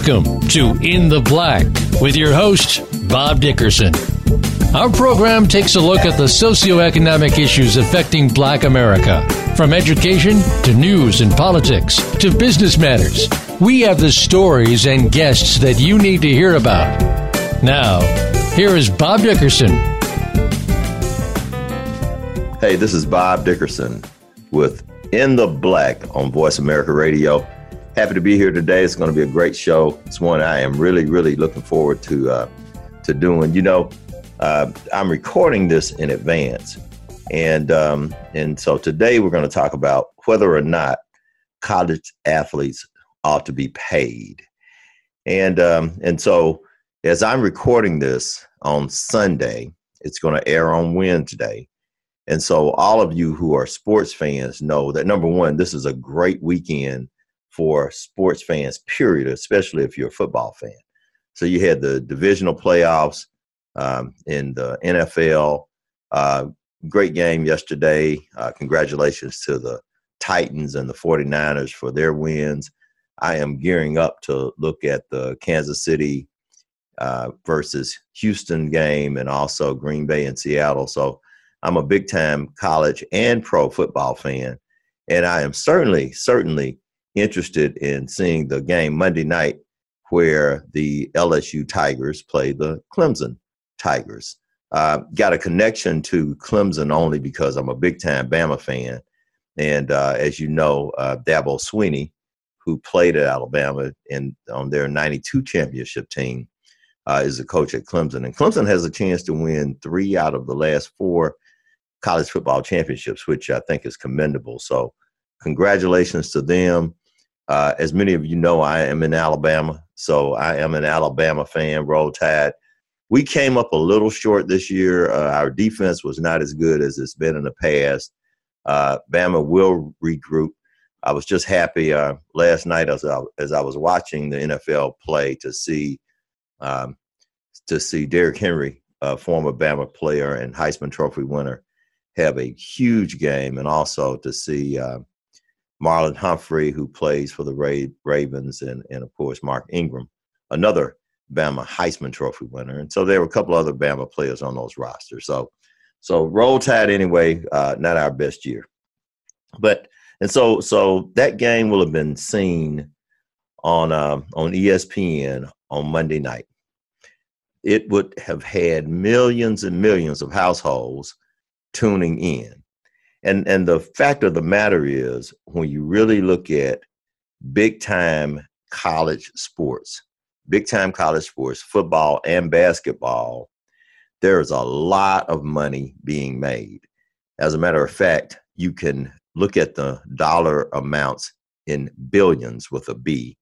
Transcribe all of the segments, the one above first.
Welcome to In the Black with your host, Bob Dickerson. Our program takes a look at the socioeconomic issues affecting black America, from education to news and politics to business matters. We have the stories and guests that you need to hear about. Now, here is Bob Dickerson. Hey, this is Bob Dickerson with In the Black on Voice America Radio. Happy to be here today. It's going to be a great show. It's one I am really, really looking forward to uh, to doing. You know, uh, I'm recording this in advance, and um, and so today we're going to talk about whether or not college athletes ought to be paid, and um, and so as I'm recording this on Sunday, it's going to air on Wednesday. And so, all of you who are sports fans know that number one, this is a great weekend for sports fans, period, especially if you're a football fan. So you had the divisional playoffs um, in the NFL. Uh, great game yesterday. Uh, congratulations to the Titans and the 49ers for their wins. I am gearing up to look at the Kansas City uh, versus Houston game and also Green Bay and Seattle. So I'm a big time college and pro football fan. And I am certainly, certainly interested in seeing the game Monday night where the LSU Tigers play the Clemson Tigers. Uh, got a connection to Clemson only because I'm a big time Bama fan. And uh, as you know, uh, Dabo Swinney, who played at Alabama in on their 92 championship team, uh, is a coach at Clemson. And Clemson has a chance to win three out of the last four college football championships, which I think is commendable. So, congratulations to them. Uh, as many of you know, I am in Alabama, so I am an Alabama fan. Roll Tide. We came up a little short this year. Uh, our defense was not as good as it's been in the past. Uh, Bama will regroup. I was just happy uh, last night as I, as I was watching the NFL play to see um, to see Derrick Henry, a former Bama player and Heisman Trophy winner, have a huge game, and also to see uh, Marlon Humphrey, who plays for the Ra- Ravens, and, and of course Mark Ingram, another Bama Heisman Trophy winner. And so there were a couple other Bama players on those rosters. So, so roll tide anyway. Uh, not our best year, but and so so that game will have been seen on uh, on ESPN on Monday night. It would have had millions and millions of households tuning in. And and the fact of the matter is, when you really look at big time college sports, big time college sports, football and basketball, there's a lot of money being made. As a matter of fact, you can look at the dollar amounts in billions with a B.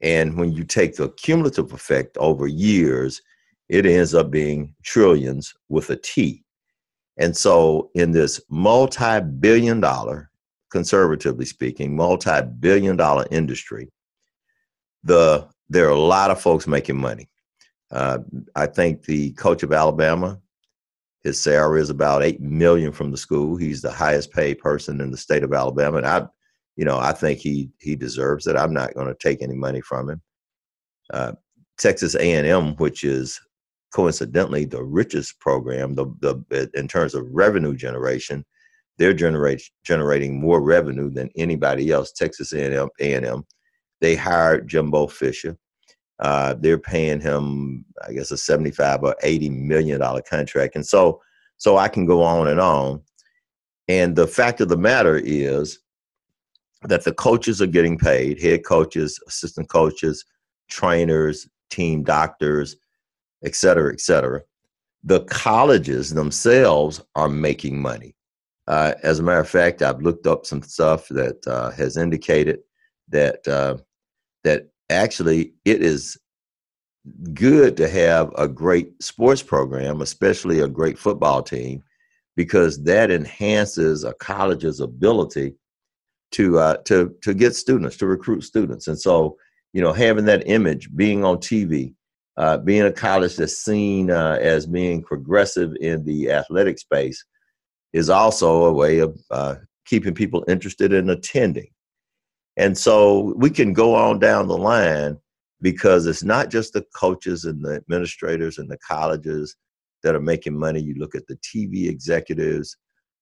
And when you take the cumulative effect over years, it ends up being trillions with a T. And so, in this multi billion dollar, conservatively speaking, multi billion dollar industry, the there are a lot of folks making money. Uh, I think the coach of Alabama, his salary is about eight million from the school. He's the highest paid person in the state of Alabama, and I, you know, I think he he deserves it. I'm not going to take any money from him. Uh, Texas A&M, which is coincidentally the richest program the, the in terms of revenue generation they're generate, generating more revenue than anybody else. Texas a&m, A&M. they hired jimbo fisher. Uh, they're paying him i guess a 75 or 80 million dollar contract. And so so i can go on and on. And the fact of the matter is that the coaches are getting paid head coaches assistant coaches trainers team doctors et cetera, et cetera. The colleges themselves are making money. Uh, as a matter of fact, I've looked up some stuff that uh, has indicated that uh, that actually it is good to have a great sports program, especially a great football team, because that enhances a college's ability to uh, to to get students, to recruit students, and so you know having that image, being on TV, uh, being a college that's seen uh, as being progressive in the athletic space is also a way of uh, keeping people interested in attending. And so we can go on down the line because it's not just the coaches and the administrators and the colleges that are making money. You look at the TV executives,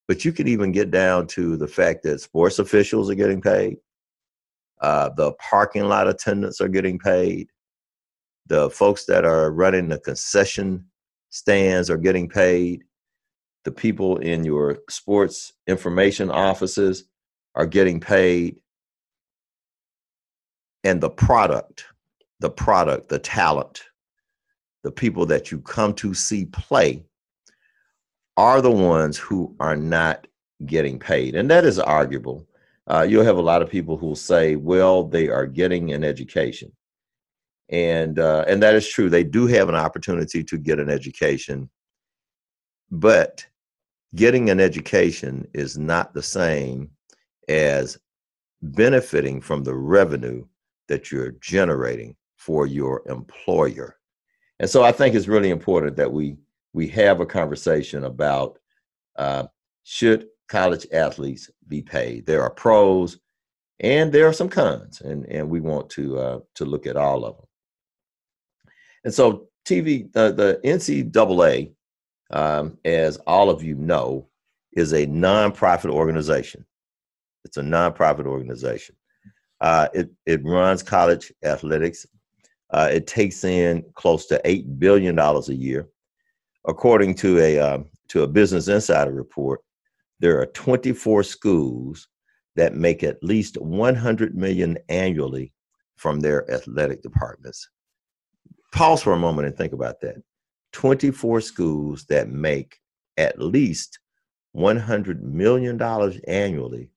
but you can even get down to the fact that sports officials are getting paid, uh, the parking lot attendants are getting paid, the folks that are running the concession stands are getting paid, the people in your sports information offices are getting paid, and the product, the product, the talent, the people that you come to see play are the ones who are not getting paid. And that is arguable. Uh, you'll have a lot of people who will say, well, they are getting an education. And, uh, and that is true. They do have an opportunity to get an education. But getting an education is not the same as benefiting from the revenue that you're generating for your employer. And so I think it's really important that we we have a conversation about uh, should college athletes be paid. There are pros and there are some cons, and, and we want to uh, to look at all of them. And so TV, uh, the NCAA, um, as all of you know, is a nonprofit organization. It's a nonprofit organization. Uh, it it runs college athletics. Uh, it takes in close to eight billion dollars a year according to a um, to a Business Insider report, there are 24 schools that make at least 100 million annually from their athletic departments. Pause for a moment and think about that. 24 schools that make at least 100 million dollars annually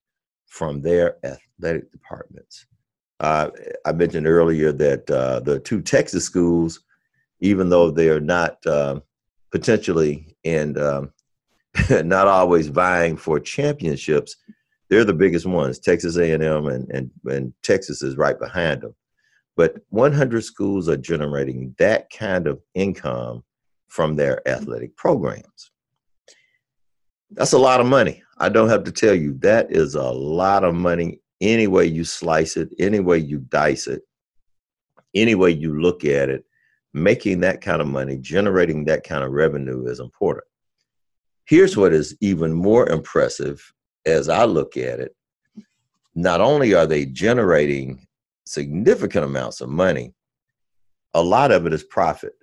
from their athletic departments. Uh, I mentioned earlier that uh, the two Texas schools, even though they are not uh, potentially and um, not always vying for championships they're the biggest ones texas a&m and, and, and texas is right behind them but 100 schools are generating that kind of income from their athletic programs that's a lot of money i don't have to tell you that is a lot of money any way you slice it any way you dice it any way you look at it making that kind of money, generating that kind of revenue is important. Here's what is even more impressive as I look at it. Not only are they generating significant amounts of money, a lot of it is profit.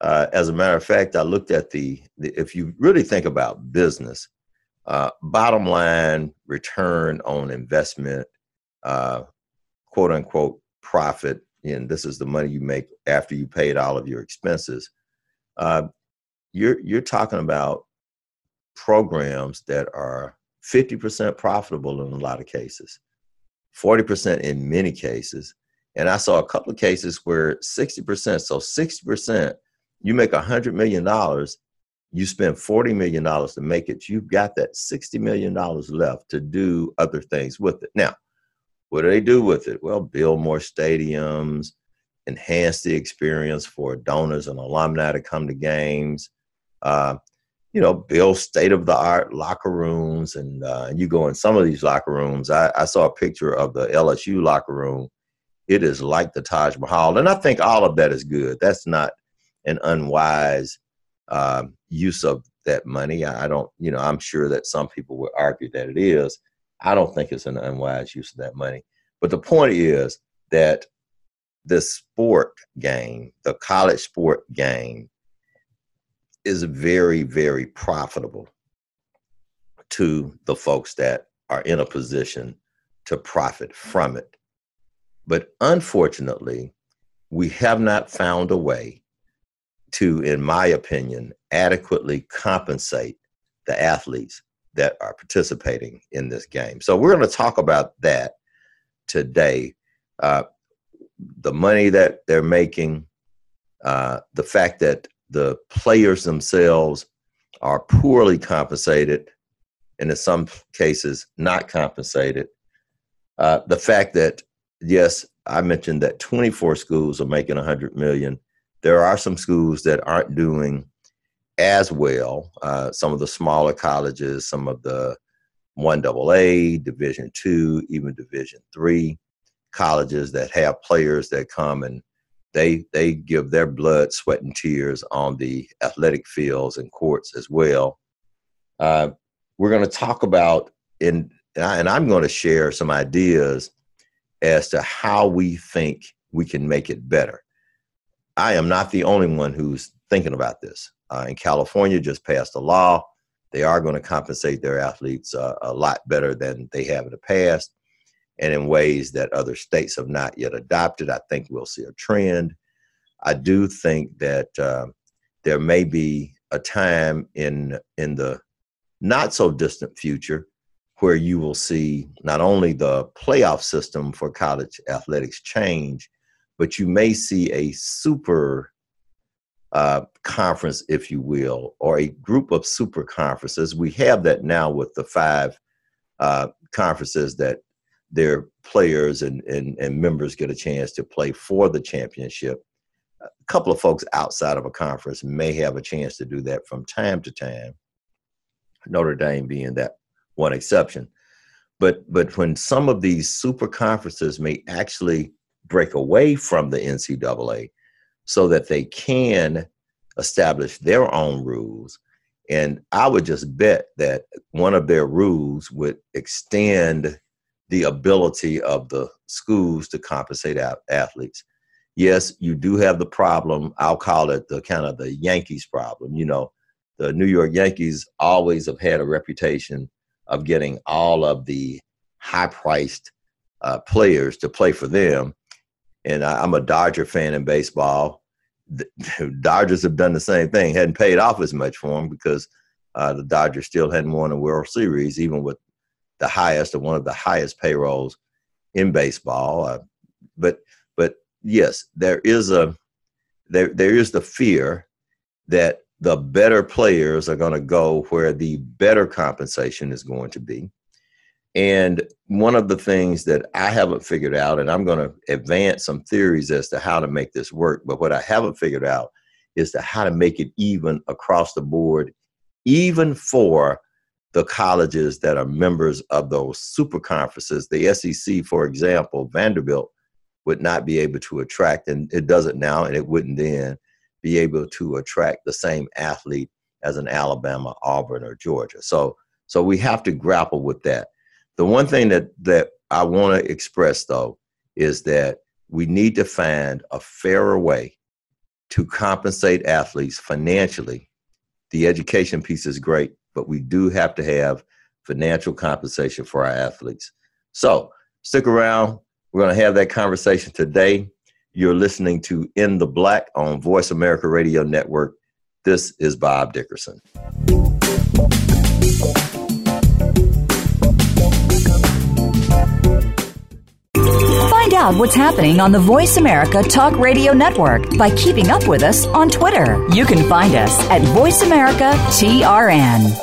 Uh, as a matter of fact, I looked at the, the if you really think about business, uh, bottom line return on investment, uh, quote unquote profit and this is the money you make after you paid all of your expenses, uh, you're you're talking about programs that are 50% profitable in a lot of cases, 40% in many cases. And I saw a couple of cases where 60%, so 60%, you make $100 million, you spend $40 million to make it, you've got that $60 million left to do other things with it. Now, what do they do with it? Well, build more stadiums, enhance the experience for donors and alumni to come to games. Uh, you know, build state of the art locker rooms. And uh, you go in some of these locker rooms. I, I, saw a picture of the LSU locker room. It is like the Taj Mahal. And I think all of that is good. That's not an unwise uh, use of that money. I, I don't, you know, I'm sure that some people would argue that it is. I don't think it's an unwise use of that money. But the point is that the sport game, the college sport game, is very, very profitable to the folks that are in a position to profit from it. But unfortunately, we have not found a way to, in my opinion, adequately compensate the athletes that are participating in this game. So we're going to talk about that today. Uh, the money that they're making, uh, the fact that the players themselves are poorly compensated, and in some cases not compensated. Uh, the fact that yes, I mentioned that 24 schools are making 100 million. There are some schools that aren't doing as well. Uh, some of the smaller colleges, some of the one AA, Division two, even Division three colleges that have players that come and they they give their blood, sweat, and tears on the athletic fields and courts as well. Uh, we're going to talk about in and I'm going to share some ideas as to how we think we can make it better. I am not the only one who's thinking about this. Uh, in California, just passed a law. They are going to compensate their athletes uh, a lot better than they have in the past, and in ways that other states have not yet adopted. I think we'll see a trend. I do think that uh, there may be a time in in the not so distant future where you will see not only the playoff system for college athletics change, but you may see a super uh, conference, if you will, or a group of super conferences. We have that now with the five uh, conferences that their players and, and, and members get a chance to play for the championship. A couple of folks outside of a conference may have a chance to do that from time to time. Notre Dame being that one exception. But but when some of these super conferences may actually break away from the NCAA so that they can establish their own rules. And I would just bet that one of their rules would extend the ability of the schools to compensate athletes. Yes, you do have the problem. I'll call it the kind of the Yankees problem. You know, the New York Yankees always have had a reputation of getting all of the high priced uh, players to play for them. And I, I'm a Dodger fan in baseball. The Dodgers have done the same thing, hadn't paid off as much for them because uh, the Dodgers still hadn't won a World Series, even with the highest or one of the highest payrolls in baseball. Uh, but but yes, there is a there there is the fear that the better players are going to go where the better compensation is going to be. And one of the things that I haven't figured out, and I'm going to advance some theories as to how to make this work, but what I haven't figured out is to how to make it even across the board, even for the colleges that are members of those super conferences. The SEC, for example, Vanderbilt would not be able to attract, and it doesn't now, and it wouldn't then be able to attract the same athlete as an Alabama, Auburn, or Georgia. So, so we have to grapple with that. The one thing that that I want to express though is that we need to find a fairer way to compensate athletes financially. The education piece is great, but we do have to have financial compensation for our athletes. So stick around. We're going to have that conversation today. You're listening to In the Black on Voice America Radio Network. This is Bob Dickerson. Find out what's happening on the Voice America Talk Radio Network by keeping up with us on Twitter. You can find us at Voice America TRN.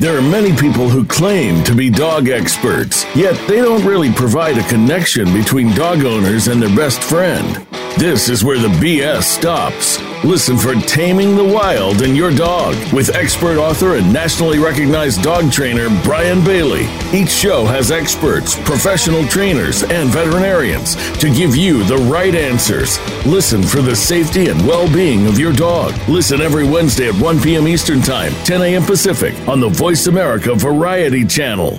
There are many people who claim to be dog experts, yet they don't really provide a connection between dog owners and their best friend. This is where the BS stops. Listen for Taming the Wild and Your Dog with expert author and nationally recognized dog trainer Brian Bailey. Each show has experts, professional trainers, and veterinarians to give you the right answers. Listen for the safety and well being of your dog. Listen every Wednesday at 1 p.m. Eastern Time, 10 a.m. Pacific on the Voice America Variety Channel.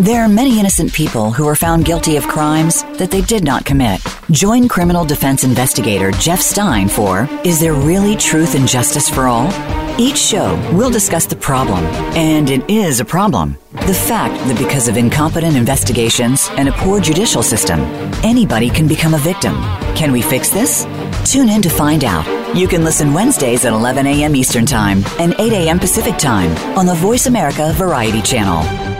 There are many innocent people who are found guilty of crimes that they did not commit. Join criminal defense investigator Jeff Stein for Is There Really Truth and Justice for All? Each show, we'll discuss the problem, and it is a problem. The fact that because of incompetent investigations and a poor judicial system, anybody can become a victim. Can we fix this? Tune in to find out. You can listen Wednesdays at 11 a.m. Eastern Time and 8 a.m. Pacific Time on the Voice America Variety Channel.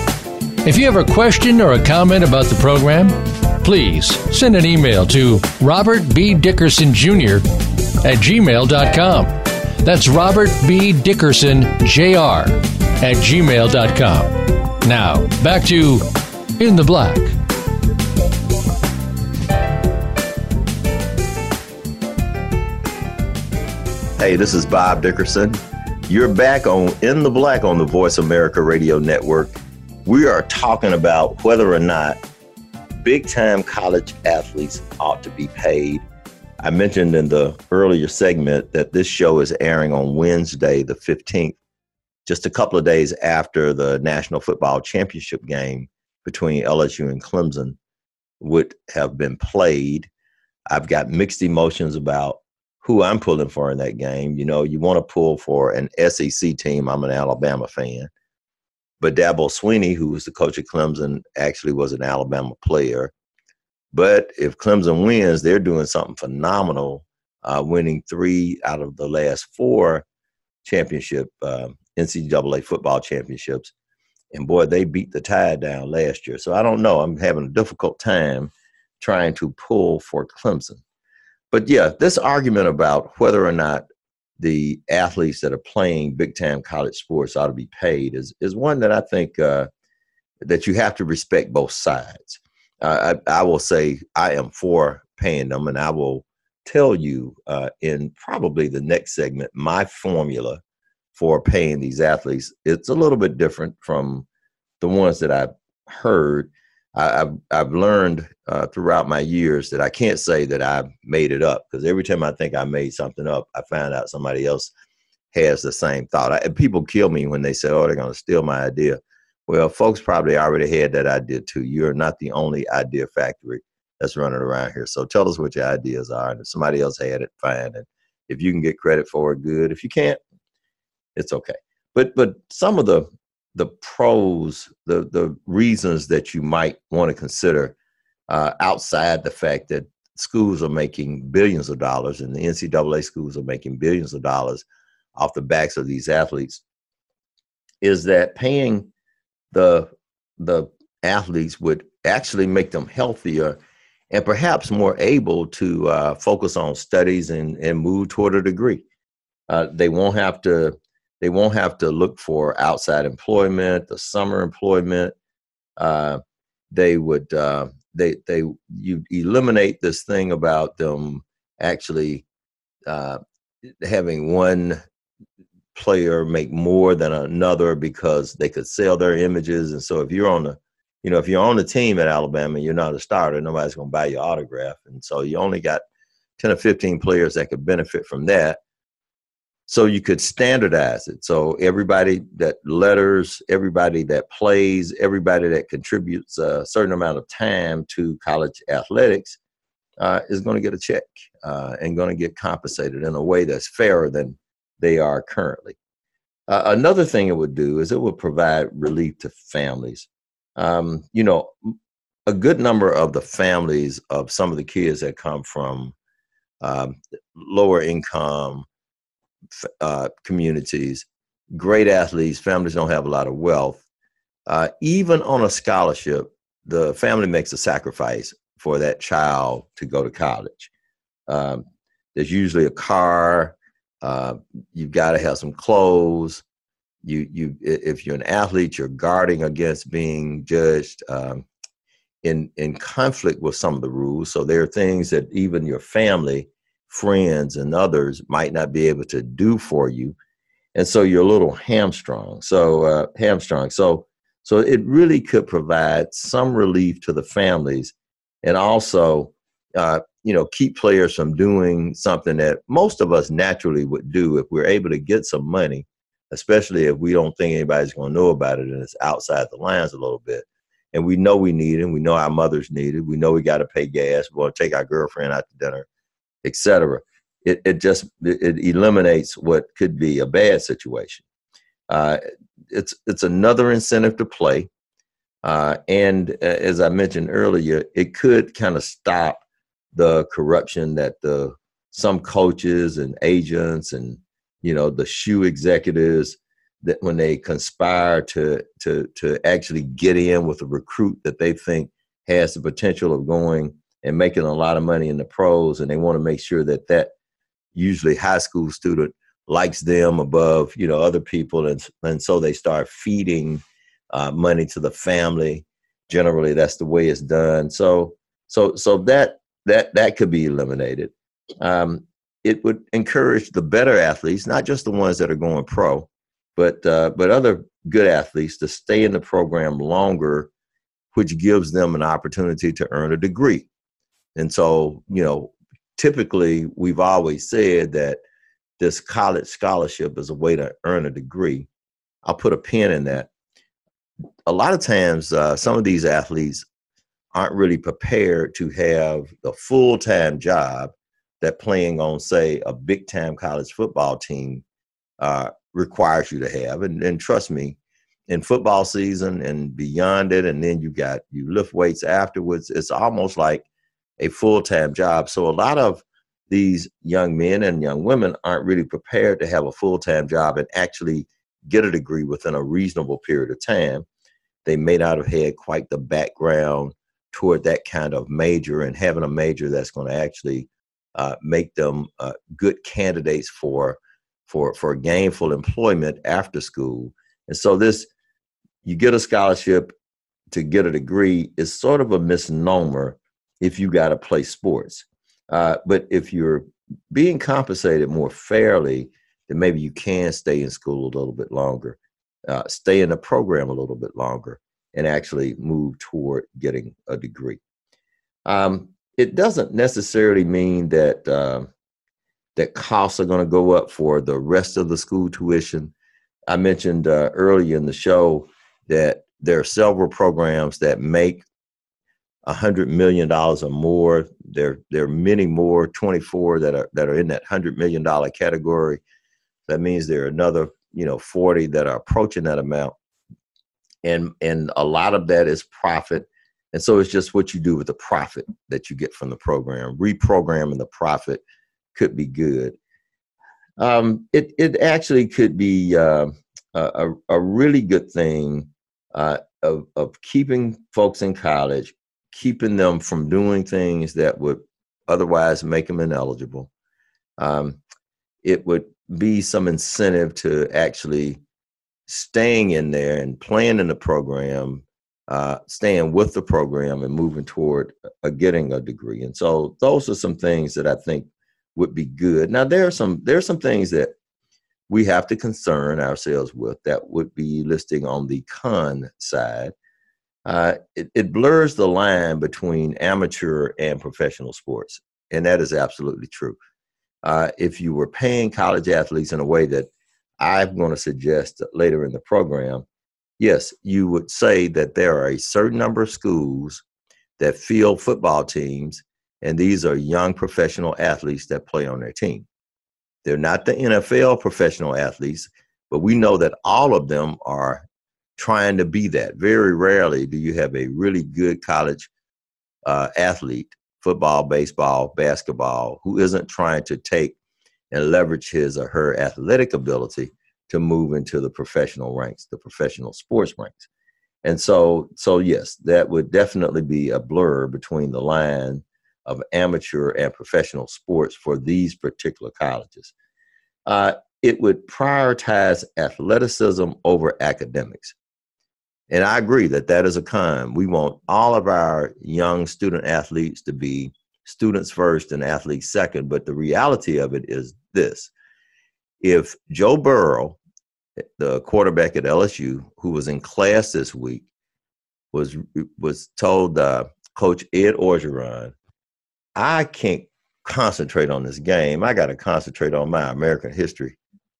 If you have a question or a comment about the program, please send an email to Robert B. Dickerson Jr. at gmail.com. That's Robert B. Dickerson Jr. at gmail.com. Now, back to In the Black. Hey, this is Bob Dickerson. You're back on In the Black on the Voice America Radio Network we are talking about whether or not big time college athletes ought to be paid. I mentioned in the earlier segment that this show is airing on Wednesday, the 15th, just a couple of days after the National Football Championship game between LSU and Clemson would have been played. I've got mixed emotions about who I'm pulling for in that game. You know, you want to pull for an SEC team. I'm an Alabama fan. But Dabo Swinney, who was the coach of Clemson, actually was an Alabama player. But if Clemson wins, they're doing something phenomenal, uh, winning three out of the last four championship uh, NCAA football championships. And boy, they beat the tide down last year. So I don't know. I'm having a difficult time trying to pull for Clemson. But yeah, this argument about whether or not the athletes that are playing big time college sports ought to be paid is is one that I think uh, that you have to respect both sides. Uh, I, I, will say I am for paying them, and I will tell you uh, in probably the next segment my formula for paying these athletes. It's a little bit different from the ones that I've heard I, have I've learned uh, throughout my years that I can't say that I made it up because every time I think I made something up, I find out somebody else has the same thought. I, people kill me when they say, "Oh, they're going to steal my idea." Well, folks probably already had that idea too. You're not the only idea factory that's running around here. So tell us what your ideas are, and if somebody else had it, fine. And if you can get credit for it, good. If you can't, it's okay. But but some of the the pros, the the reasons that you might want to consider uh, outside the fact that schools are making billions of dollars and the NCAA schools are making billions of dollars off the backs of these athletes, is that paying the the athletes would actually make them healthier and perhaps more able to uh, focus on studies and, and move toward a degree. Uh, they won't have to they won't have to look for outside employment, the summer employment. Uh, they would uh, they they you eliminate this thing about them actually uh, having one player make more than another because they could sell their images. And so if you're on the you know if you're on the team at Alabama, you're not a starter. Nobody's going to buy your autograph, and so you only got ten or fifteen players that could benefit from that so you could standardize it. So everybody that letters everybody that plays everybody that contributes a certain amount of time to college athletics uh, is going to get a check uh, and going to get compensated in a way that's fairer than they are currently. Uh, another thing it would do is it would provide relief to families. Um, you know a good number of the families of some of the kids that come from um, lower income uh, communities, great athletes, families don't have a lot of wealth. Uh, even on a scholarship, the family makes a sacrifice for that child to go to college. Um, there's usually a car. Uh, you've got to have some clothes. You, you, if you're an athlete, you're guarding against being judged um, in in conflict with some of the rules. So there are things that even your family friends and others might not be able to do for you and so you're a little hamstrung so uh, hamstrung so so it really could provide some relief to the families and also uh, you know keep players from doing something that most of us naturally would do if we're able to get some money especially if we don't think anybody's going to know about it and it's outside the lines a little bit and we know we need it. We know our mothers need it. We know we got to pay gas. We want to take our girlfriend out to dinner, etc. It it just it eliminates what could be a bad situation. Uh, it's it's another incentive to play, uh, and uh, as I mentioned earlier, it could kind of stop the corruption that the some coaches and agents and you know the shoe executives that when they conspire to to to actually get in with a recruit that they think has the potential of going and making a lot of money in the pros and they want to make sure that that usually high school student likes them above you know other people and and so they start feeding uh, money to the family. Generally that's the way it's done. So so so that that that could be eliminated. Um, it would encourage the better athletes not just the ones that are going pro but uh, but other good athletes to stay in the program longer, which gives them an opportunity to earn a degree. And so, you know, typically we've always said that this college scholarship is a way to earn a degree. I'll put a pin in that. A lot of times, uh, some of these athletes aren't really prepared to have the full time job that playing on, say, a big time college football team uh, requires you to have. And, and trust me, in football season and beyond it, and then you got you lift weights afterwards. It's almost like a full time job. So a lot of these young men and young women aren't really prepared to have a full time job and actually get a degree within a reasonable period of time. They may not have had quite the background toward that kind of major and having a major that's going to actually uh, make them uh, good candidates for for for gainful employment after school. And so this you get a scholarship to get a degree is sort of a misnomer if you got to play sports. Uh, but if you're being compensated more fairly, then maybe you can stay in school a little bit longer, uh, stay in the program a little bit longer, and actually move toward getting a degree. Um, it doesn't necessarily mean that uh, that costs are going to go up for the rest of the school tuition. I mentioned uh, earlier in the show that there are several programs that make hundred million dollars or more. There, there are many more, 24 that are that are in that hundred million dollar category. That means there are another, you know, 40 that are approaching that amount, and and a lot of that is profit. And so it's just what you do with the profit that you get from the program, reprogramming the profit could be good. Um, it it actually could be uh, a a really good thing uh, of of keeping folks in college, keeping them from doing things that would otherwise make them ineligible. Um, it would be some incentive to actually staying in there and playing in the program, uh, staying with the program and moving toward uh, getting a degree. And so those are some things that I think would be good. Now there are some there are some things that we have to concern ourselves with that would be listing on the con side. Uh, it, it blurs the line between amateur and professional sports, and that is absolutely true. Uh, if you were paying college athletes in a way that I'm going to suggest later in the program, yes, you would say that there are a certain number of schools that field football teams and these are young professional athletes that play on their team. They're not the NFL professional athletes, but we know that all of them are trying to be that. Very rarely do you have a really good college uh, athlete, football, baseball, basketball, who isn't trying to take and leverage his or her athletic ability to move into the professional ranks, the professional sports ranks. And so, so yes, that would definitely be a blur between the line of amateur and professional sports for these particular colleges. Uh, it would prioritize athleticism over academics. And I agree that that is a con. We want all of our young student athletes to be students first and athletes second. But the reality of it is this if Joe Burrow, the quarterback at LSU, who was in class this week, was was told uh, Coach Ed Orgeron I can't concentrate on this game. I got to concentrate on my American history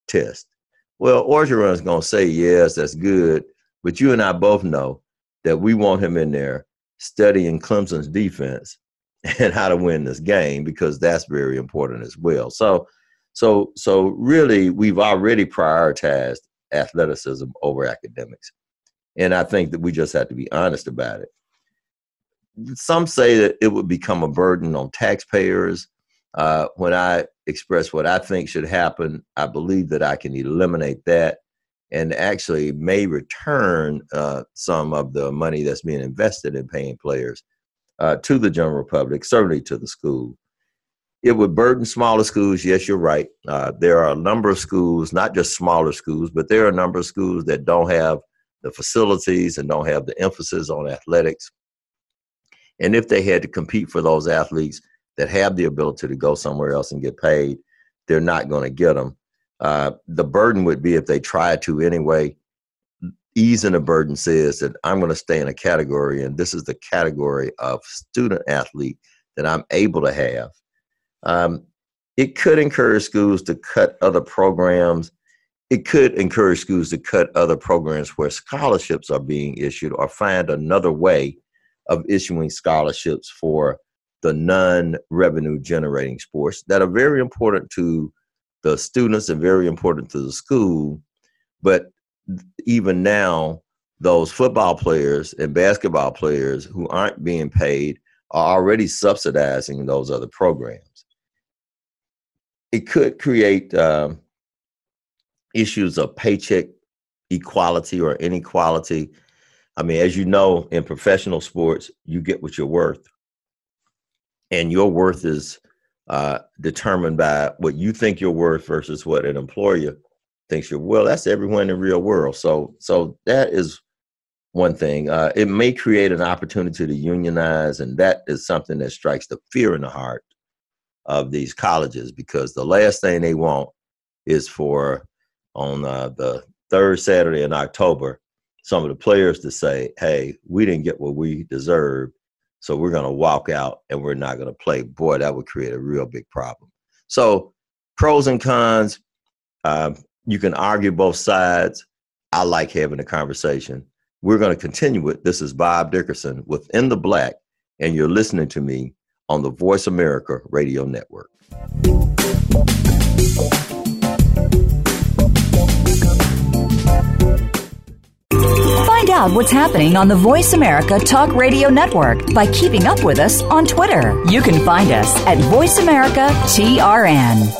test. Well, Orgeron's going to say, yes, that's good. But you and I both know that we want him in there studying Clemson's defense and how to win this game because that's very important as well. So, so, so really, we've already prioritized athleticism over academics, and I think that we just have to be honest about it. Some say that it would become a burden on taxpayers. Uh, when I express what I think should happen, I believe that I can eliminate that and actually may return uh, some of the money that's being invested in paying players uh, to the general public, certainly to the school. It would burden smaller schools. Yes, you're right. Uh, there are a number of schools, not just smaller schools, but there are a number of schools that don't have the facilities and don't have the emphasis on athletics. And if they had to compete for those athletes that have the ability to go somewhere else and get paid, they're not going to get them. Uh, the burden would be if they try to anyway. Easing the burden says that I'm going to stay in a category, and this is the category of student athlete that I'm able to have. Um, it could encourage schools to cut other programs. It could encourage schools to cut other programs where scholarships are being issued or find another way of issuing scholarships for the non revenue generating sports that are very important to the students and very important to the school. But even now, those football players and basketball players who aren't being paid are already subsidizing those other programs. It could create um, issues of paycheck equality or inequality. I mean, as you know, in professional sports, you get what you're worth, and your worth is uh, determined by what you think you're worth versus what an employer thinks you're. Well, that's everyone in the real world. So, so that is one thing. Uh, it may create an opportunity to unionize, and that is something that strikes the fear in the heart of these colleges because the last thing they want is for on uh, the third Saturday in October, some of the players to say, "Hey, we didn't get what we deserved, so we're going to walk out and we're not going to play. Boy, that would create a real big problem. So, pros and cons, um, you can argue both sides. I like having a conversation. We're going to continue it. This is Bob Dickerson within the Black, and you're listening to me on the Voice America Radio Network. Out what's happening on the Voice America Talk Radio Network by keeping up with us on Twitter. You can find us at Voice America TRN.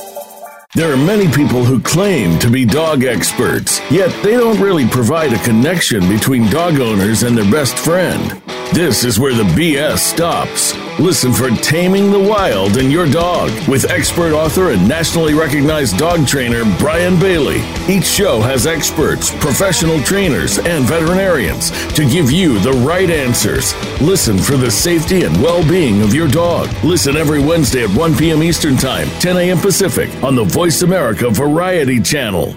There are many people who claim to be dog experts, yet they don't really provide a connection between dog owners and their best friend. This is where the BS stops. Listen for Taming the Wild in Your Dog with expert author and nationally recognized dog trainer Brian Bailey. Each show has experts, professional trainers, and veterinarians to give you the right answers. Listen for the safety and well being of your dog. Listen every Wednesday at 1 p.m. Eastern Time, 10 a.m. Pacific on the Voice America Variety Channel.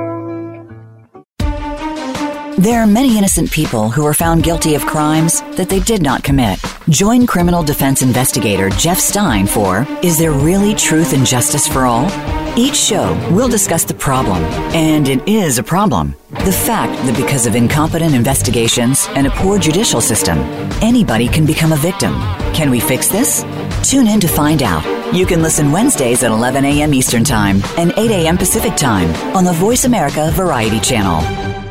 There are many innocent people who are found guilty of crimes that they did not commit. Join criminal defense investigator Jeff Stein for Is There Really Truth and Justice for All? Each show, we'll discuss the problem, and it is a problem. The fact that because of incompetent investigations and a poor judicial system, anybody can become a victim. Can we fix this? Tune in to find out. You can listen Wednesdays at 11 a.m. Eastern Time and 8 a.m. Pacific Time on the Voice America Variety Channel.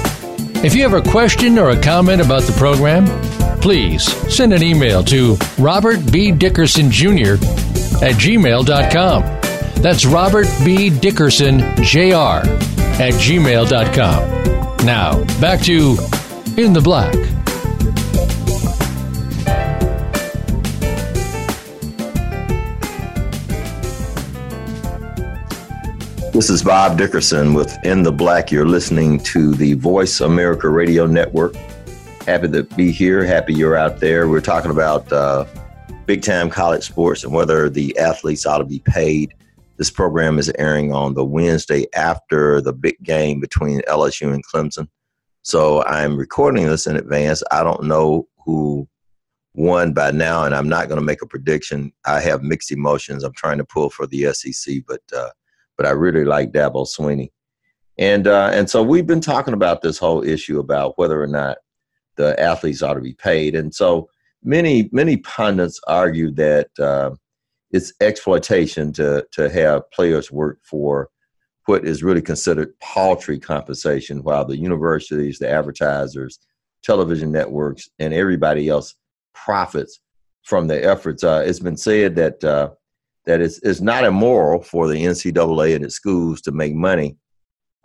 If you have a question or a comment about the program, please send an email to Robert B. Dickerson Jr. at gmail.com. That's Robert B. Dickerson, Jr. at gmail.com. Now, back to In the Black. This is Bob Dickerson with In the Black. You're listening to the Voice America Radio Network. Happy to be here. Happy you're out there. We're talking about uh, big time college sports and whether the athletes ought to be paid. This program is airing on the Wednesday after the big game between LSU and Clemson. So I'm recording this in advance. I don't know who won by now, and I'm not going to make a prediction. I have mixed emotions. I'm trying to pull for the SEC, but uh, but I really like Dabo Swinney. And uh, and so we've been talking about this whole issue about whether or not the athletes ought to be paid. And so many many pundits argue that uh, it's exploitation to to have players work for what is really considered paltry compensation, while the universities, the advertisers, television networks, and everybody else profits from their efforts. Uh, it's been said that uh, that it's, it's not immoral for the NCAA and its schools to make money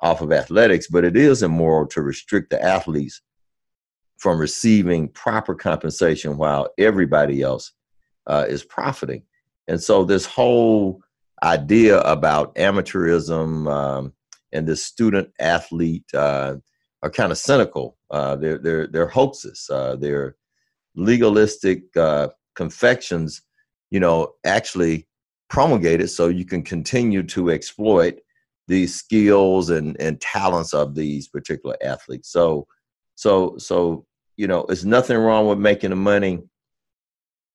off of athletics, but it is immoral to restrict the athletes from receiving proper compensation while everybody else uh, is profiting. And so, this whole idea about amateurism um, and this student athlete uh, are kind of cynical. Uh, they're, they're, they're hoaxes, uh, they're legalistic uh, confections, you know, actually promulgated so you can continue to exploit these skills and, and talents of these particular athletes. So, so, so, you know, it's nothing wrong with making the money,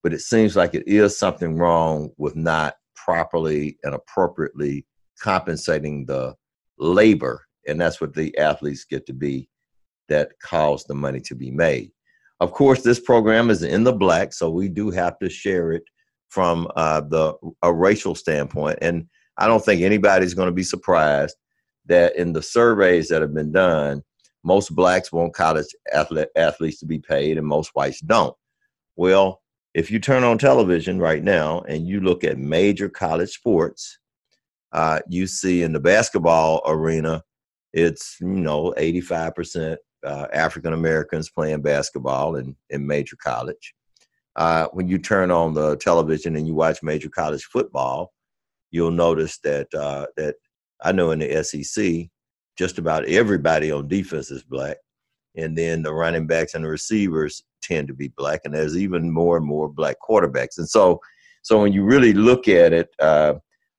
but it seems like it is something wrong with not properly and appropriately compensating the labor. And that's what the athletes get to be that cause the money to be made. Of course, this program is in the black, so we do have to share it from uh, the a racial standpoint. And I don't think anybody's going to be surprised that in the surveys that have been done, most blacks want college athlete, athletes to be paid, and most whites don't. Well, if you turn on television right now and you look at major college sports, uh, you see in the basketball arena, it's you know 85% uh, African Americans playing basketball in, in major college uh, when you turn on the television and you watch major college football, you'll notice that uh, that I know in the SEC, just about everybody on defense is black, and then the running backs and the receivers tend to be black, and there's even more and more black quarterbacks. And so, so when you really look at it, uh,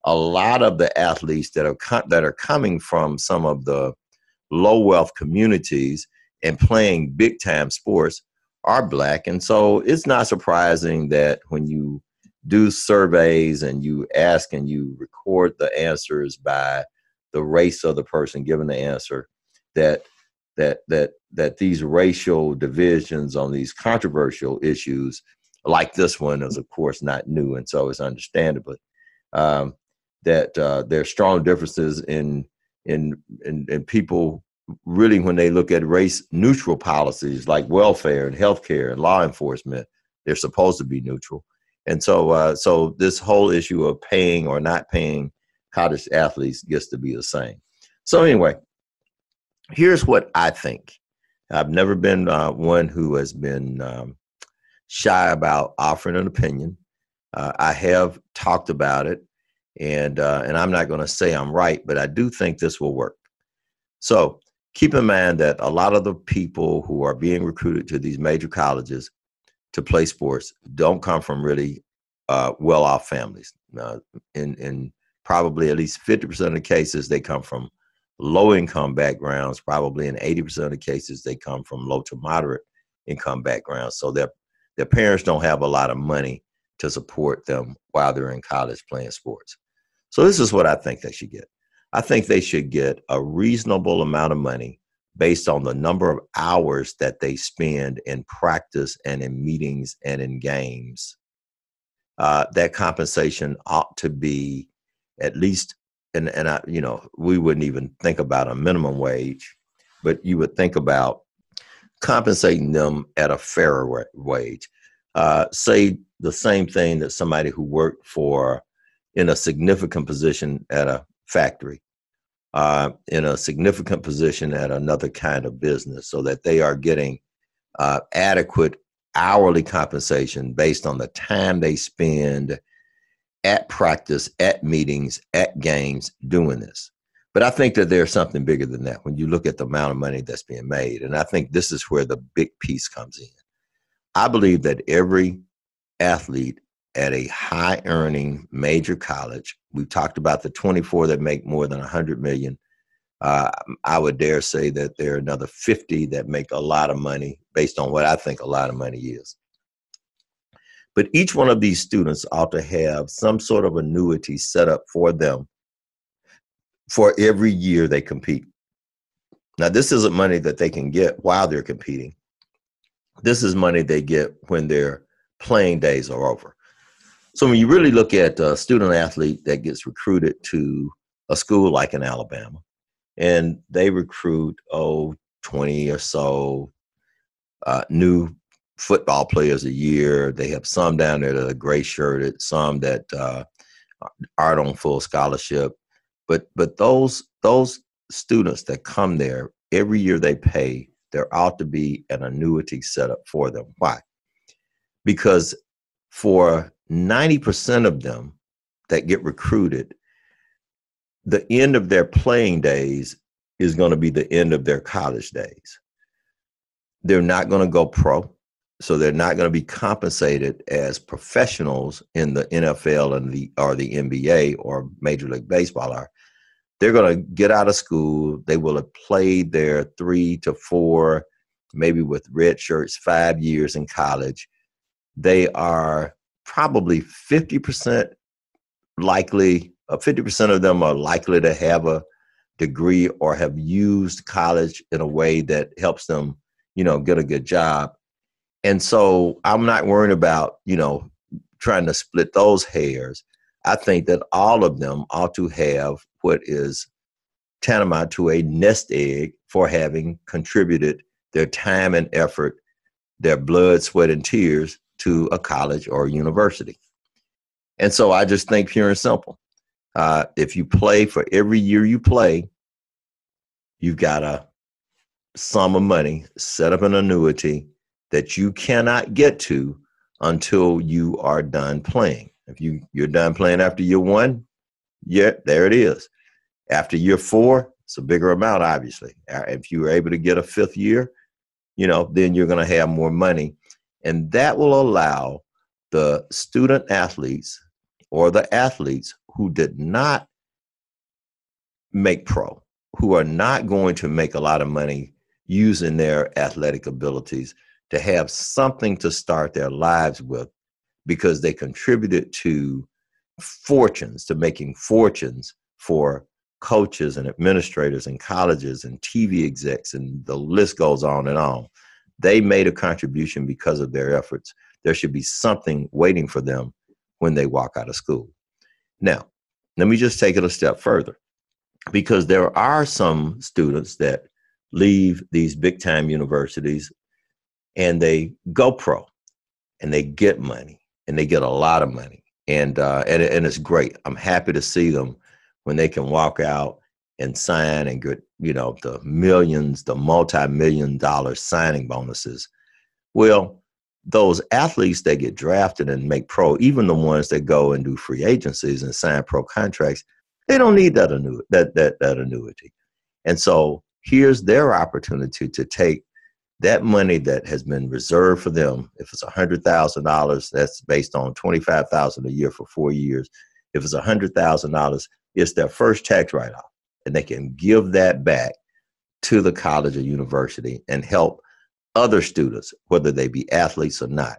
a lot of the athletes that are co- that are coming from some of the low wealth communities and playing big time sports are black. And so it's not surprising that when you do surveys and you ask and you record the answers by the race of the person giving the answer, that that that that these racial divisions on these controversial issues like this one is of course not new and so it's understandable um, that uh, there are strong differences in in in, in people really when they look at race neutral policies like welfare and healthcare and law enforcement, they're supposed to be neutral. And so, uh, so this whole issue of paying or not paying college athletes gets to be the same. So anyway, here's what I think. I've never been uh, one who has been um, shy about offering an opinion. Uh, I have talked about it, and uh, and I'm not going to say I'm right, but I do think this will work. So keep in mind that a lot of the people who are being recruited to these major colleges to play sports don't come from really uh, well-off families. Uh, in in probably at least fifty percent of the cases, they come from low-income backgrounds. Probably in eighty percent of the cases, they come from low to moderate income backgrounds. So their their parents don't have a lot of money to support them while they're in college playing sports. So this is what I think they should get. I think they should get a reasonable amount of money based on the number of hours that they spend in practice and in meetings and in games. Uh, that compensation ought to be at least, and, and I, you know, we wouldn't even think about a minimum wage, but you would think about compensating them at a fairer wage. Uh, say the same thing that somebody who worked for in a significant position at a factory, uh, in a significant position at another kind of business, so that they are getting uh, adequate hourly compensation based on the time they spend at practice, at meetings, at games doing this. But I think that there's something bigger than that when you look at the amount of money that's being made. And I think this is where the big piece comes in. I believe that every athlete at a high earning major college, We've talked about the 24 that make more than 100 million. Uh, I would dare say that there are another 50 that make a lot of money based on what I think a lot of money is. But each one of these students ought to have some sort of annuity set up for them for every year they compete. Now, this isn't money that they can get while they're competing. This is money they get when their playing days are over. So, when you really look at a student athlete that gets recruited to a school like in Alabama, and they recruit, oh, 20 or so uh, new football players a year. They have some down there that are gray shirted, some that uh, aren't on full scholarship. But but those those students that come there every year they pay, there ought to be an annuity set up for them. Why? Because for 90% of them that get recruited, the end of their playing days is going to be the end of their college days. They're not going to go pro so they're not going to be compensated as professionals in the NFL and the or the NBA or Major League Baseball are. They're going to get out of school. They will have played their three to four, maybe with red shirts, five years in college. They are probably 50% likely, uh, 50% of them are likely to have a degree or have used college in a way that helps them, you know, get a good job and so I'm not worrying about, you know, trying to split those hairs. I think that all of them ought to have what is tantamount to a nest egg for having contributed their time and effort, their blood, sweat, and tears to a college or a university. And so I just think pure and simple. Uh, if you play for every year you play, you've got a sum of money, set up an annuity, that you cannot get to until you are done playing. If you you're done playing after year one, yeah, there it is. After year four, it's a bigger amount, obviously. Uh, if you were able to get a fifth year, you know, then you're going to have more money, and that will allow the student athletes or the athletes who did not make pro, who are not going to make a lot of money using their athletic abilities to have something to start their lives with because they contributed to fortunes, to making fortunes for coaches and administrators and colleges and TV execs, and the list goes on and on. They made a contribution because of their efforts. There should be something waiting for them when they walk out of school. Now, let me just take it a step further because there are some students that leave these big time universities and they go pro and they get money and they get a lot of money and uh, and and it's great. I'm happy to see them when they can walk out and sign and get you know the millions, the multi-million dollar signing bonuses. Well, those athletes that get drafted and make pro, even the ones that go and do free agencies and sign pro contracts, they don't need that annuity. That that that annuity, and so here's their opportunity to take that money that has been reserved for them, if it's $100,000, that's based on 25000 a year for four years. If it's $100,000, it's their first tax write off. And they can give that back to the college or university and help other students, whether they be athletes or not.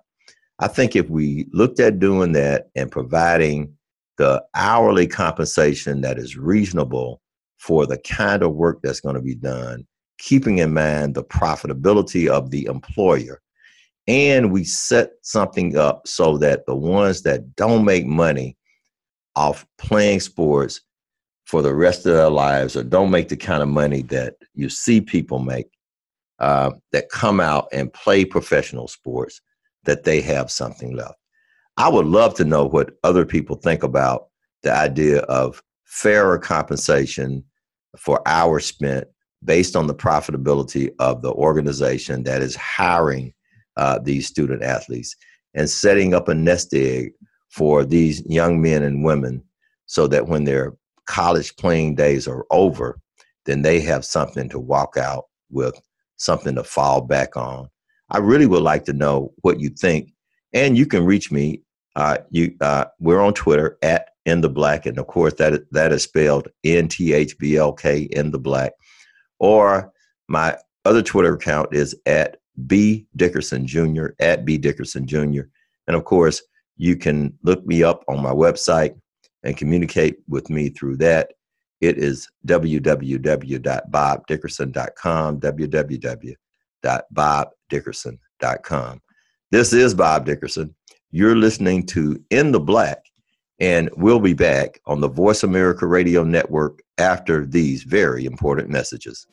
I think if we looked at doing that and providing the hourly compensation that is reasonable for the kind of work that's going to be done, keeping in mind the profitability of the employer. And we set something up so that the ones that don't make money off playing sports for the rest of their lives or don't make the kind of money that you see people make uh, that come out and play professional sports, that they have something left. I would love to know what other people think about the idea of fairer compensation for hours spent based on the profitability of the organization that is hiring uh, these student athletes and setting up a nest egg for these young men and women so that when their college playing days are over, then they have something to walk out with, something to fall back on. I really would like to know what you think, and you can reach me. Uh, you, uh, we're on Twitter at in the black, and of course that that is spelled N T H B L K in the black. Or my other Twitter account is at B Dickerson Jr. at B Dickerson Jr. And of course, you can look me up on my website and communicate with me through that. It is www.bobdickerson.com, www.bobdickerson.com. This is Bob Dickerson. You're listening to In the Black, and we'll be back on the Voice America Radio Network after these very important messages.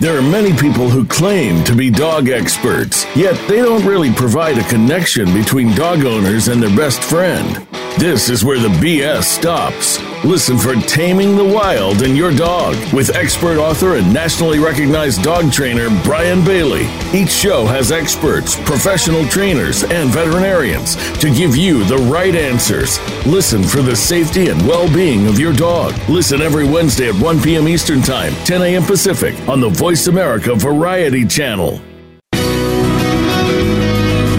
There are many people who claim to be dog experts, yet they don't really provide a connection between dog owners and their best friend. This is where the BS stops. Listen for Taming the Wild in Your Dog with expert author and nationally recognized dog trainer Brian Bailey. Each show has experts, professional trainers, and veterinarians to give you the right answers. Listen for the safety and well being of your dog. Listen every Wednesday at 1 p.m. Eastern Time, 10 a.m. Pacific on the Voice America Variety Channel.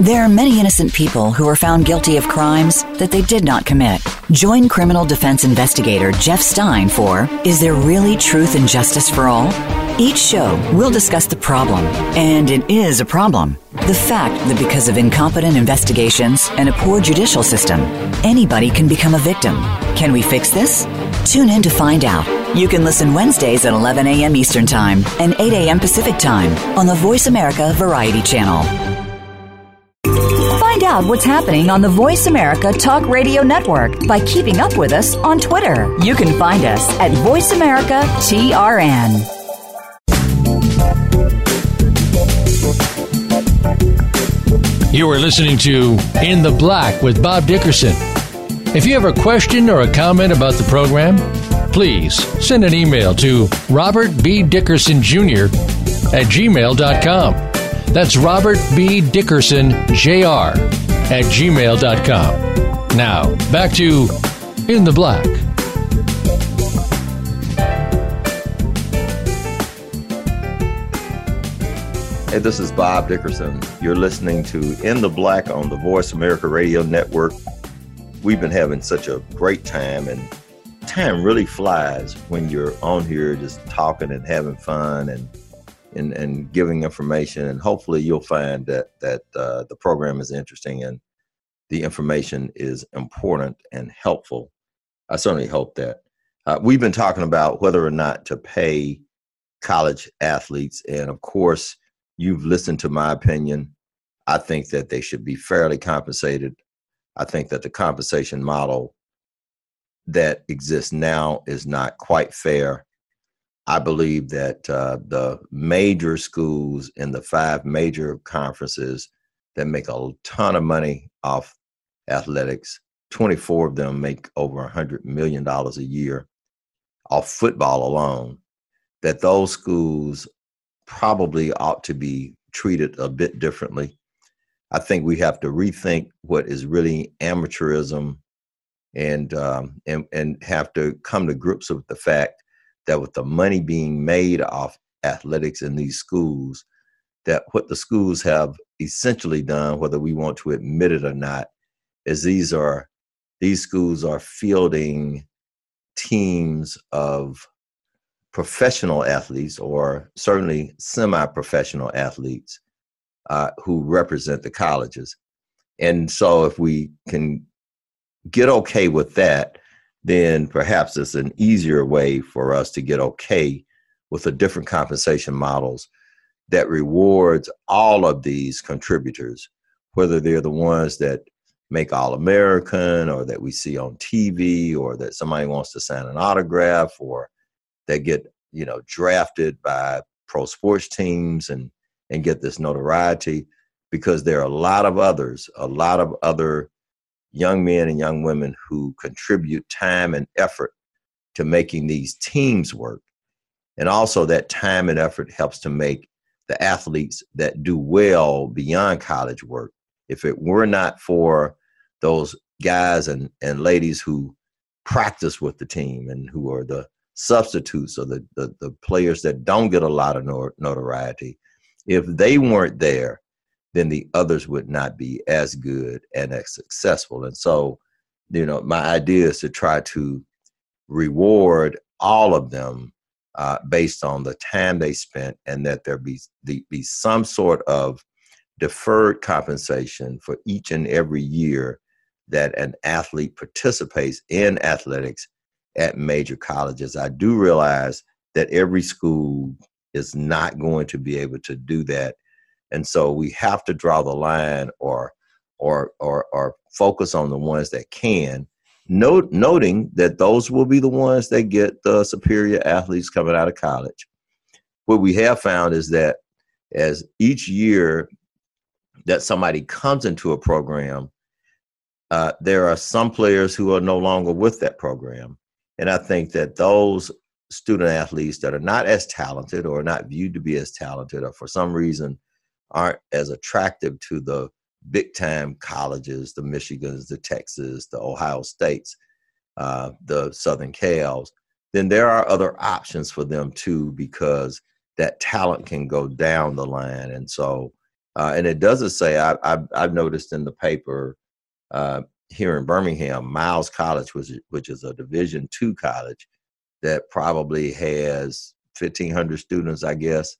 There are many innocent people who are found guilty of crimes that they did not commit. Join criminal defense investigator Jeff Stein for Is There Really Truth and Justice for All? Each show, we'll discuss the problem, and it is a problem. The fact that because of incompetent investigations and a poor judicial system, anybody can become a victim. Can we fix this? Tune in to find out. You can listen Wednesdays at 11 a.m. Eastern Time and 8 a.m. Pacific Time on the Voice America Variety Channel. Find out what's happening on the Voice America Talk Radio Network by keeping up with us on Twitter. You can find us at Voice America TRN. You are listening to In the Black with Bob Dickerson. If you have a question or a comment about the program, please send an email to Robert B. Dickerson Jr. at gmail.com. That's Robert B. Dickerson Jr. at gmail.com. Now, back to In the Black. Hey, this is Bob Dickerson. You're listening to In the Black on the Voice America Radio Network. We've been having such a great time, and time really flies when you're on here just talking and having fun and and, and giving information. And hopefully, you'll find that that uh, the program is interesting and the information is important and helpful. I certainly hope that. Uh, we've been talking about whether or not to pay college athletes, and of course You've listened to my opinion. I think that they should be fairly compensated. I think that the compensation model that exists now is not quite fair. I believe that uh, the major schools in the five major conferences that make a ton of money off athletics, 24 of them make over $100 million a year off football alone, that those schools probably ought to be treated a bit differently. I think we have to rethink what is really amateurism and um, and and have to come to grips with the fact that with the money being made off athletics in these schools, that what the schools have essentially done, whether we want to admit it or not, is these are these schools are fielding teams of professional athletes or certainly semi-professional athletes uh, who represent the colleges. And so if we can get okay with that, then perhaps it's an easier way for us to get okay with the different compensation models that rewards all of these contributors, whether they're the ones that make All American or that we see on TV or that somebody wants to sign an autograph or that get, you know, drafted by pro sports teams and and get this notoriety because there are a lot of others, a lot of other young men and young women who contribute time and effort to making these teams work. And also that time and effort helps to make the athletes that do well beyond college work. If it were not for those guys and, and ladies who practice with the team and who are the substitutes or the, the, the players that don't get a lot of notoriety, if they weren't there, then the others would not be as good and as successful. And so, you know, my idea is to try to reward all of them uh, based on the time they spent, and that there be the, be some sort of deferred compensation for each and every year that an athlete participates in athletics at major colleges. I do realize that every school is not going to be able to do that, and so we have to draw the line or or or, or focus on the ones that can Note, noting that those will be the ones that get the superior athletes coming out of college. What we have found is that as each year that somebody comes into a program, uh, there are some players who are no longer with that program. And I think that those student athletes that are not as talented or not viewed to be as talented or for some reason aren't as attractive to the big time colleges, the Michigans, the Texas, the Ohio States, uh, the Southern Cals, then there are other options for them too because that talent can go down the line. And so, uh, and it doesn't say, I, have I've noticed in the paper uh, here in Birmingham, Miles College, which, which is a Division two college that probably has 1,500 students, I guess,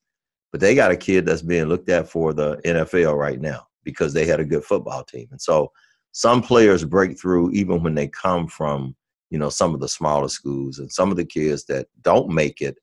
but they got a kid that's being looked at for the NFL right now because they had a good football team. And so some players break through even when they come from, you know, some of the smaller schools. And some of the kids that don't make it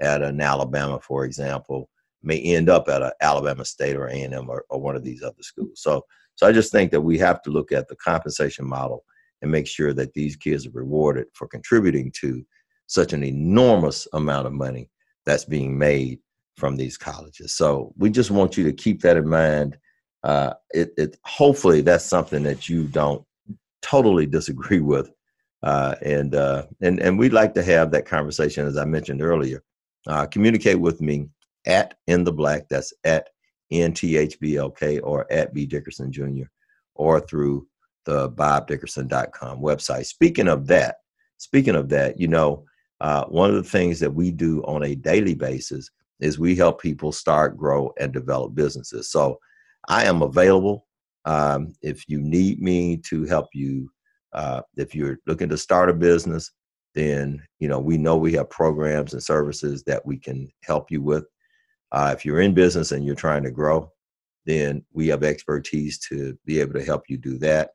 at an Alabama, for example, may end up at an Alabama State or A&M or, or one of these other schools. So, so I just think that we have to look at the compensation model and make sure that these kids are rewarded for contributing to such an enormous amount of money that's being made from these colleges. So we just want you to keep that in mind uh, it, it hopefully that's something that you don't totally disagree with. Uh, and uh, and and we'd like to have that conversation, as I mentioned earlier. Uh, communicate with me at in the black. That's at nthblk or at b dickerson jr. or through the bobdickerson.com website. Speaking of that, speaking of that, you know, uh, one of the things that we do on a daily basis is we help people start, grow, and develop businesses. So I am available um, if you need me to help you. Uh, if you're looking to start a business, then you know we know we have programs and services that we can help you with. Uh, if you're in business and you're trying to grow, then we have expertise to be able to help you do that.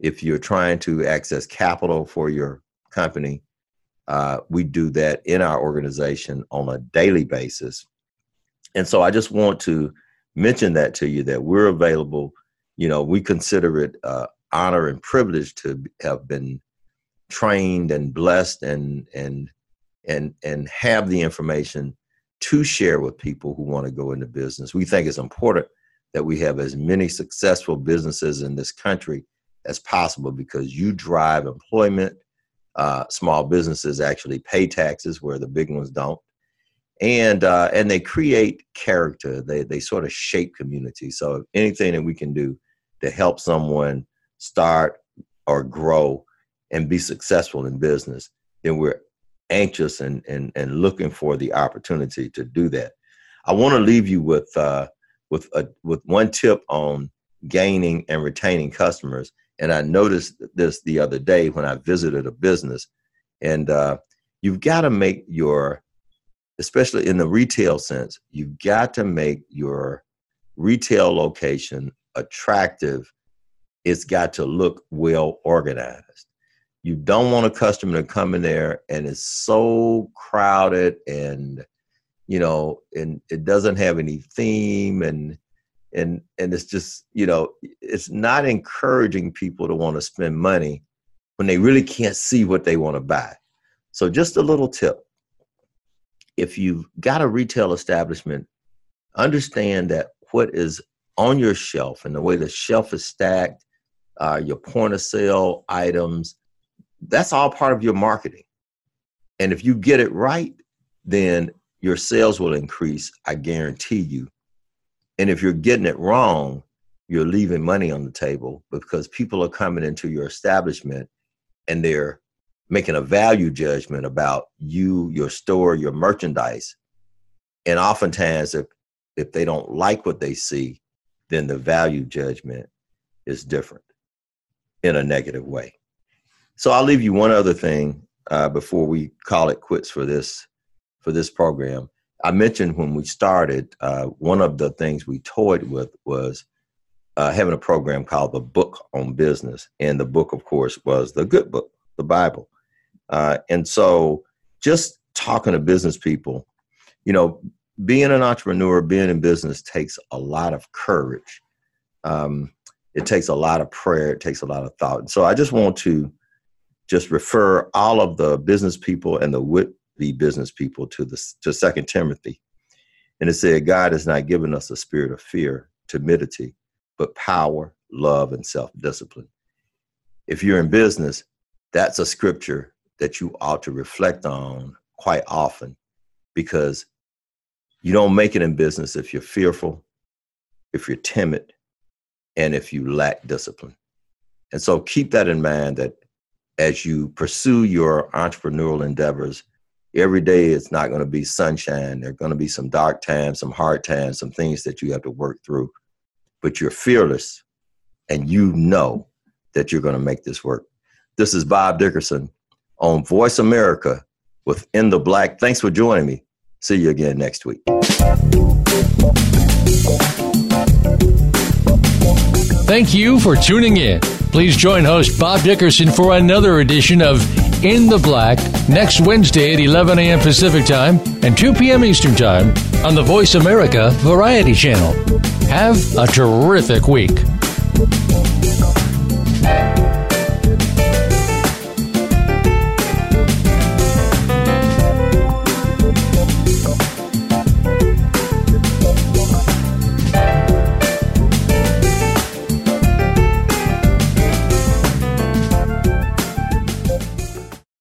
If you're trying to access capital for your company, uh, we do that in our organization on a daily basis. And so I just want to mention that to you that we're available. You know, we consider it uh, honor and privilege to have been trained and blessed and and and and have the information to share with people who want to go into business. We think it's important that we have as many successful businesses in this country as possible because you drive employment. Uh, small businesses actually pay taxes where the big ones don't and uh, and they create character. They they sort of shape community. So anything that we can do to help someone start or grow and be successful in business, then we're anxious and and and looking for the opportunity to do that. I want to leave you with uh, with a with one tip on gaining and retaining customers. And I noticed this the other day when I visited a business, and uh, you've got to make your, especially in the retail sense, you've got to make your retail location attractive. It's got to look well organized. You don't want a customer to come in there and it's so crowded and you know, and it doesn't have any theme and and and it's just you know it's not encouraging people to want to spend money when they really can't see what they want to buy. So just a little tip. If you've got a retail establishment understand that what is on your shelf and the way the shelf is stacked uh, your point of sale items that's all part of your marketing. And if you get it right then your sales will increase i guarantee you and if you're getting it wrong, you're leaving money on the table because people are coming into your establishment and they're making a value judgment about you, your store, your merchandise. And oftentimes, if, if they don't like what they see, then the value judgment is different in a negative way. So I'll leave you one other thing uh, before we call it quits for this for this program. I mentioned when we started, uh, one of the things we toyed with was uh, having a program called the Book on Business. And the book, of course, was the good book, the Bible. Uh, and so just talking to business people, you know, being an entrepreneur, being in business takes a lot of courage. Um, it takes a lot of prayer. It takes a lot of thought. And so I just want to just refer all of the business people and the be business people to the to Second Timothy, and it said, God has not given us a spirit of fear, timidity, but power, love, and self discipline. If you're in business, that's a scripture that you ought to reflect on quite often, because you don't make it in business if you're fearful, if you're timid, and if you lack discipline. And so keep that in mind that as you pursue your entrepreneurial endeavors, every day it's not going to be sunshine. There are going to be some dark times, some hard times, some things that you have to work through. But you're fearless and you know that you're going to make this work. This is Bob Dickerson on Voice America within the Black. Thanks for joining me. See you again next week. Thank you for tuning in. Please join host Bob Dickerson for another edition of In the Black next Wednesday at 11 a.m. Pacific Time and 2 p.m. Eastern Time on the Voice America Variety Channel. Have a terrific week.